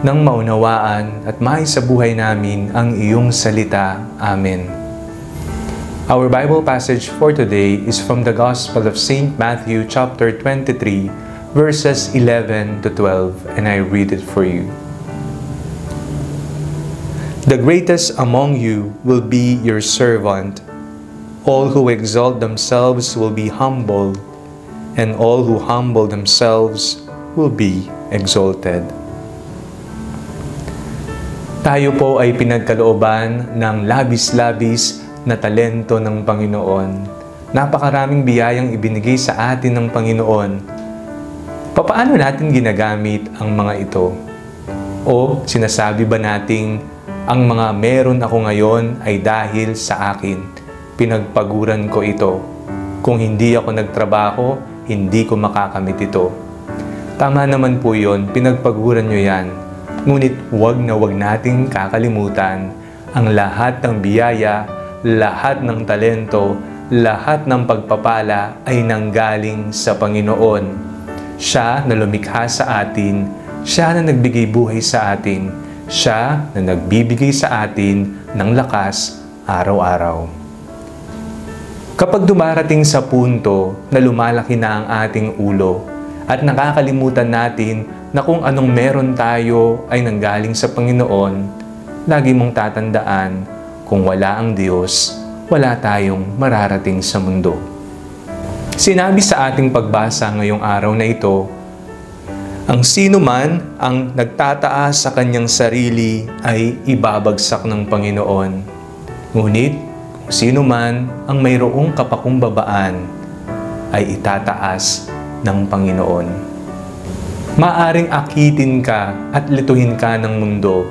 nang maunawaan at maisabuhay namin ang iyong salita. Amen. Our Bible passage for today is from the Gospel of St. Matthew chapter 23 verses 11 to 12 and I read it for you. The greatest among you will be your servant. All who exalt themselves will be humbled, and all who humble themselves will be exalted. Tayo po ay pinagkalooban ng labis-labis na talento ng Panginoon. Napakaraming biyayang ibinigay sa atin ng Panginoon. Papaano natin ginagamit ang mga ito? O sinasabi ba nating ang mga meron ako ngayon ay dahil sa akin? Pinagpaguran ko ito. Kung hindi ako nagtrabaho, hindi ko makakamit ito. Tama naman po yon, pinagpaguran nyo yan Ngunit huwag na huwag nating kakalimutan ang lahat ng biyaya, lahat ng talento, lahat ng pagpapala ay nanggaling sa Panginoon. Siya na lumikha sa atin, siya na nagbigay buhay sa atin, siya na nagbibigay sa atin ng lakas araw-araw. Kapag dumarating sa punto na lumalaki na ang ating ulo at nakakalimutan natin na kung anong meron tayo ay nanggaling sa Panginoon, lagi mong tatandaan kung wala ang Diyos, wala tayong mararating sa mundo. Sinabi sa ating pagbasa ngayong araw na ito, ang sino man ang nagtataas sa kanyang sarili ay ibabagsak ng Panginoon. Ngunit kung sino man ang mayroong kapakumbabaan ay itataas ng Panginoon maaring akitin ka at lituhin ka ng mundo.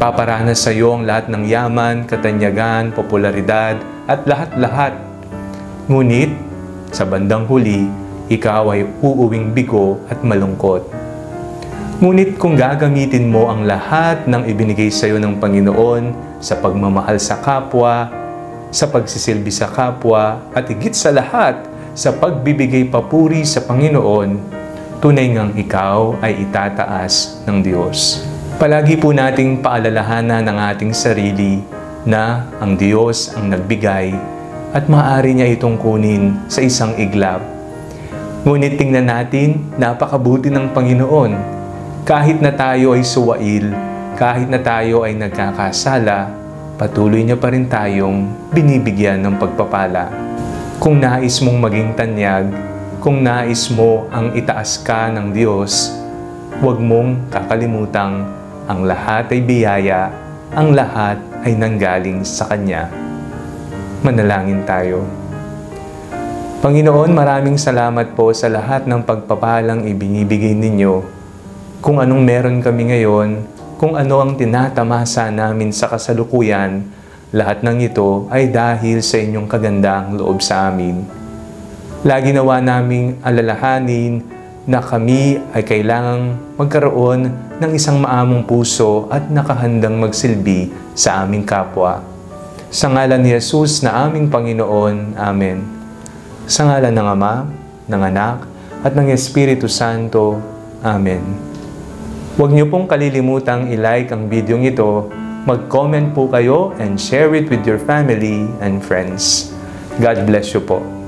Paparanas sa iyo ang lahat ng yaman, katanyagan, popularidad at lahat-lahat. Ngunit, sa bandang huli, ikaw ay uuwing bigo at malungkot. Ngunit kung gagamitin mo ang lahat ng ibinigay sa iyo ng Panginoon sa pagmamahal sa kapwa, sa pagsisilbi sa kapwa, at higit sa lahat, sa pagbibigay papuri sa Panginoon, tunay ngang ikaw ay itataas ng Diyos. Palagi po nating paalalahanan ng ating sarili na ang Diyos ang nagbigay at maaari niya itong kunin sa isang iglap. Ngunit tingnan natin, napakabuti ng Panginoon. Kahit na tayo ay suwail, kahit na tayo ay nagkakasala, patuloy niya pa rin tayong binibigyan ng pagpapala. Kung nais mong maging tanyag, kung nais mo ang itaas ka ng Diyos, huwag mong kakalimutang ang lahat ay biyaya, ang lahat ay nanggaling sa Kanya. Manalangin tayo. Panginoon, maraming salamat po sa lahat ng pagpapalang ibinibigay ninyo. Kung anong meron kami ngayon, kung ano ang tinatamasa namin sa kasalukuyan, lahat ng ito ay dahil sa inyong kagandang loob sa amin. Lagi nawa naming alalahanin na kami ay kailangang magkaroon ng isang maamong puso at nakahandang magsilbi sa aming kapwa. Sa ngalan ni Jesus na aming Panginoon. Amen. Sa ngalan ng Ama, ng Anak, at ng Espiritu Santo. Amen. Huwag niyo pong kalilimutang i-like ang video ito, mag-comment po kayo and share it with your family and friends. God bless you po.